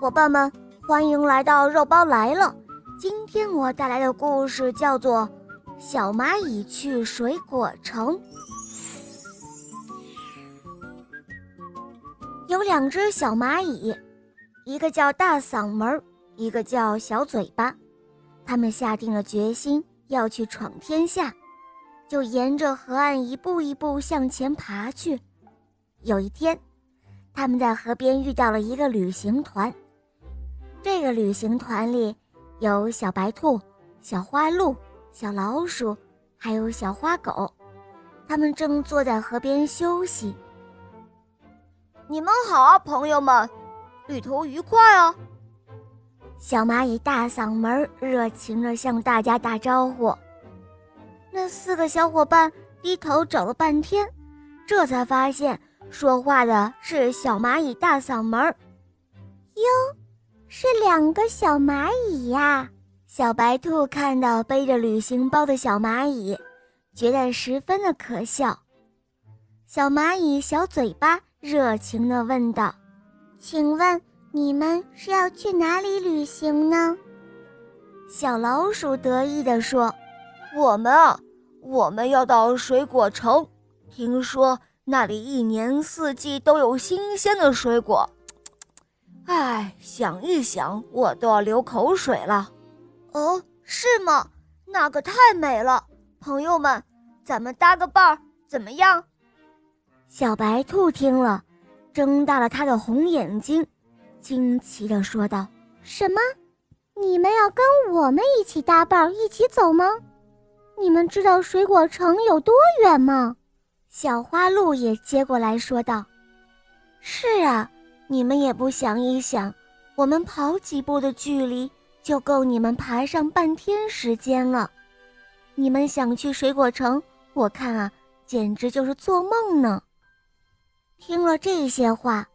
伙伴们，欢迎来到肉包来了。今天我带来的故事叫做《小蚂蚁去水果城》。有两只小蚂蚁，一个叫大嗓门，一个叫小嘴巴。他们下定了决心要去闯天下，就沿着河岸一步一步向前爬去。有一天，他们在河边遇到了一个旅行团。这个旅行团里有小白兔、小花鹿、小老鼠，还有小花狗。他们正坐在河边休息。你们好啊，朋友们，旅途愉快哦！小蚂蚁大嗓门热情地向大家打招呼。那四个小伙伴低头找了半天，这才发现。说话的是小蚂蚁大嗓门，哟，是两个小蚂蚁呀！小白兔看到背着旅行包的小蚂蚁，觉得十分的可笑。小蚂蚁小嘴巴热情地问道：“请问你们是要去哪里旅行呢？”小老鼠得意地说：“我们啊，我们要到水果城，听说……”那里一年四季都有新鲜的水果，哎，想一想我都要流口水了。哦，是吗？那可太美了！朋友们，咱们搭个伴儿怎么样？小白兔听了，睁大了它的红眼睛，惊奇地说道：“什么？你们要跟我们一起搭伴儿一起走吗？你们知道水果城有多远吗？”小花鹿也接过来说道：“是啊，你们也不想一想，我们跑几步的距离就够你们爬上半天时间了。你们想去水果城，我看啊，简直就是做梦呢。”听了这些话，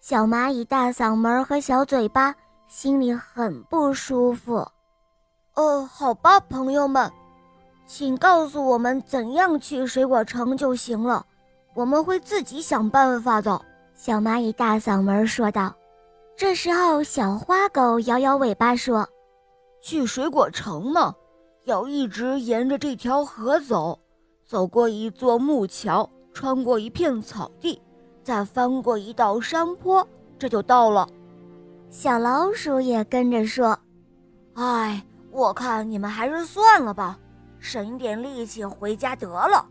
小蚂蚁大嗓门和小嘴巴心里很不舒服。哦，好吧，朋友们。请告诉我们怎样去水果城就行了，我们会自己想办法的。”小蚂蚁大嗓门说道。这时候，小花狗摇摇尾巴说：“去水果城嘛，要一直沿着这条河走，走过一座木桥，穿过一片草地，再翻过一道山坡，这就到了。”小老鼠也跟着说：“哎，我看你们还是算了吧。”省一点力气回家得了。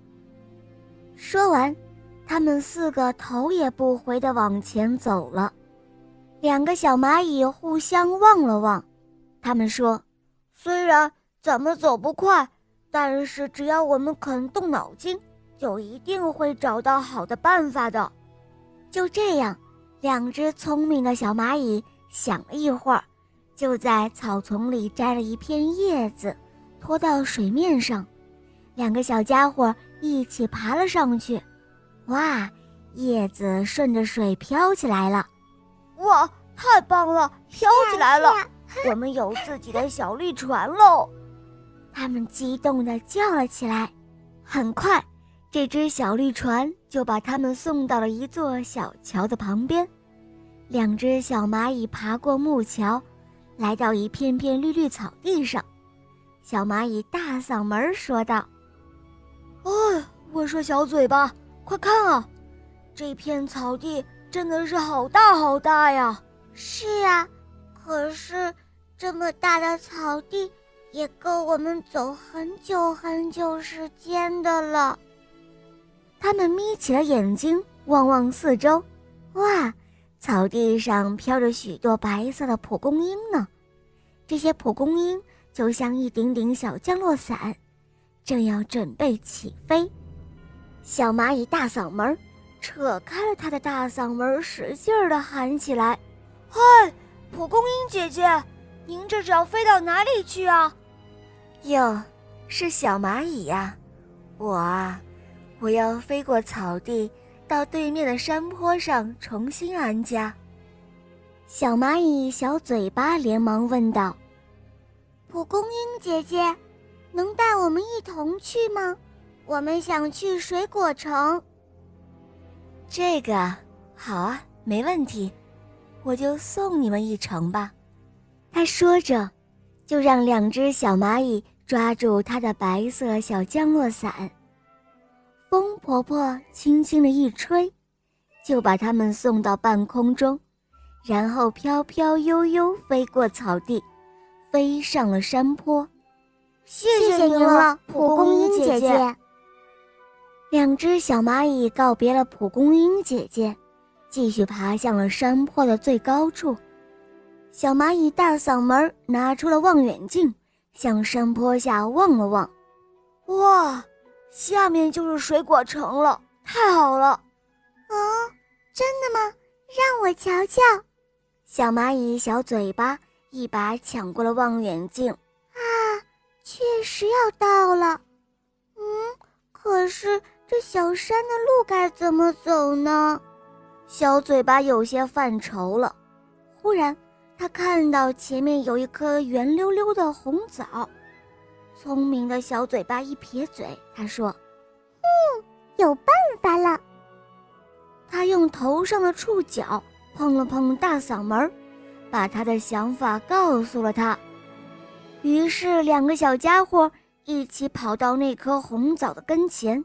说完，他们四个头也不回地往前走了。两个小蚂蚁互相望了望，他们说：“虽然咱们走不快，但是只要我们肯动脑筋，就一定会找到好的办法的。”就这样，两只聪明的小蚂蚁想了一会儿，就在草丛里摘了一片叶子。拖到水面上，两个小家伙一起爬了上去。哇，叶子顺着水飘起来了！哇，太棒了，飘起来了！我们有自己的小绿船喽！他们激动地叫了起来。很快，这只小绿船就把他们送到了一座小桥的旁边。两只小蚂蚁爬过木桥，来到一片片绿绿草地上。小蚂蚁大嗓门说道：“哎，我说小嘴巴，快看啊，这片草地真的是好大好大呀！”“是啊，可是这么大的草地也够我们走很久很久时间的了。”他们眯起了眼睛，望望四周，哇，草地上飘着许多白色的蒲公英呢，这些蒲公英。就像一顶顶小降落伞，正要准备起飞。小蚂蚁大嗓门扯开了他的大嗓门，使劲儿地喊起来：“嗨，蒲公英姐姐，您这是要飞到哪里去啊？”“哟，是小蚂蚁呀，我啊，我要飞过草地，到对面的山坡上重新安家。”小蚂蚁小嘴巴连忙问道。蒲公英姐姐，能带我们一同去吗？我们想去水果城。这个好啊，没问题。我就送你们一程吧。”他说着，就让两只小蚂蚁抓住他的白色小降落伞。风婆婆轻轻的一吹，就把它们送到半空中，然后飘飘悠悠飞过草地，飞上了山坡。谢谢您了，蒲公英姐姐。两只小蚂蚁告别了蒲公英姐姐，继续爬向了山坡的最高处。小蚂蚁大嗓门拿出了望远镜，向山坡下望了望。哇！下面就是水果城了，太好了！哦，真的吗？让我瞧瞧。小蚂蚁小嘴巴一把抢过了望远镜。啊，确实要到了。嗯，可是这小山的路该怎么走呢？小嘴巴有些犯愁了。忽然，他看到前面有一颗圆溜溜的红枣。聪明的小嘴巴一撇嘴，他说：“嗯，有办法了。”他用头上的触角碰了碰大嗓门，把他的想法告诉了他。于是，两个小家伙一起跑到那颗红枣的跟前，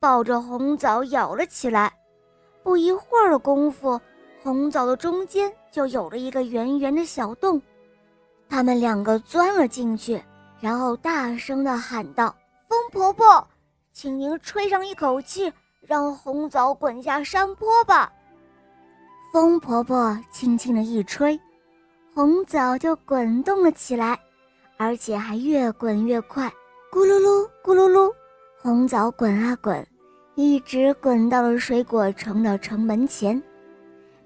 抱着红枣咬了起来。不一会儿的功夫，红枣的中间就有了一个圆圆的小洞，他们两个钻了进去。然后大声地喊道：“风婆婆，请您吹上一口气，让红枣滚下山坡吧。”风婆婆轻轻地一吹，红枣就滚动了起来，而且还越滚越快，咕噜噜，咕噜噜，红枣滚啊滚，一直滚到了水果城的城门前。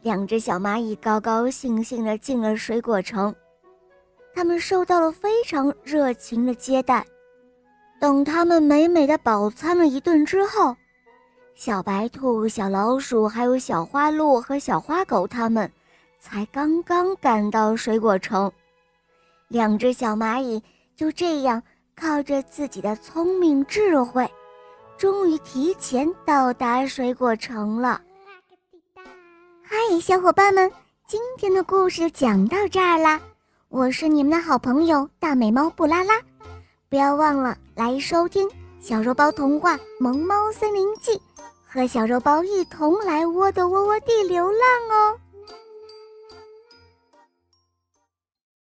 两只小蚂蚁高高兴兴地进了水果城。他们受到了非常热情的接待。等他们美美的饱餐了一顿之后，小白兔、小老鼠还有小花鹿和小花狗他们才刚刚赶到水果城。两只小蚂蚁就这样靠着自己的聪明智慧，终于提前到达水果城了。嗨，小伙伴们，今天的故事讲到这儿啦。我是你们的好朋友大美猫布拉拉，不要忘了来收听小肉包童话《萌猫森林记》，和小肉包一同来窝的窝窝地流浪哦。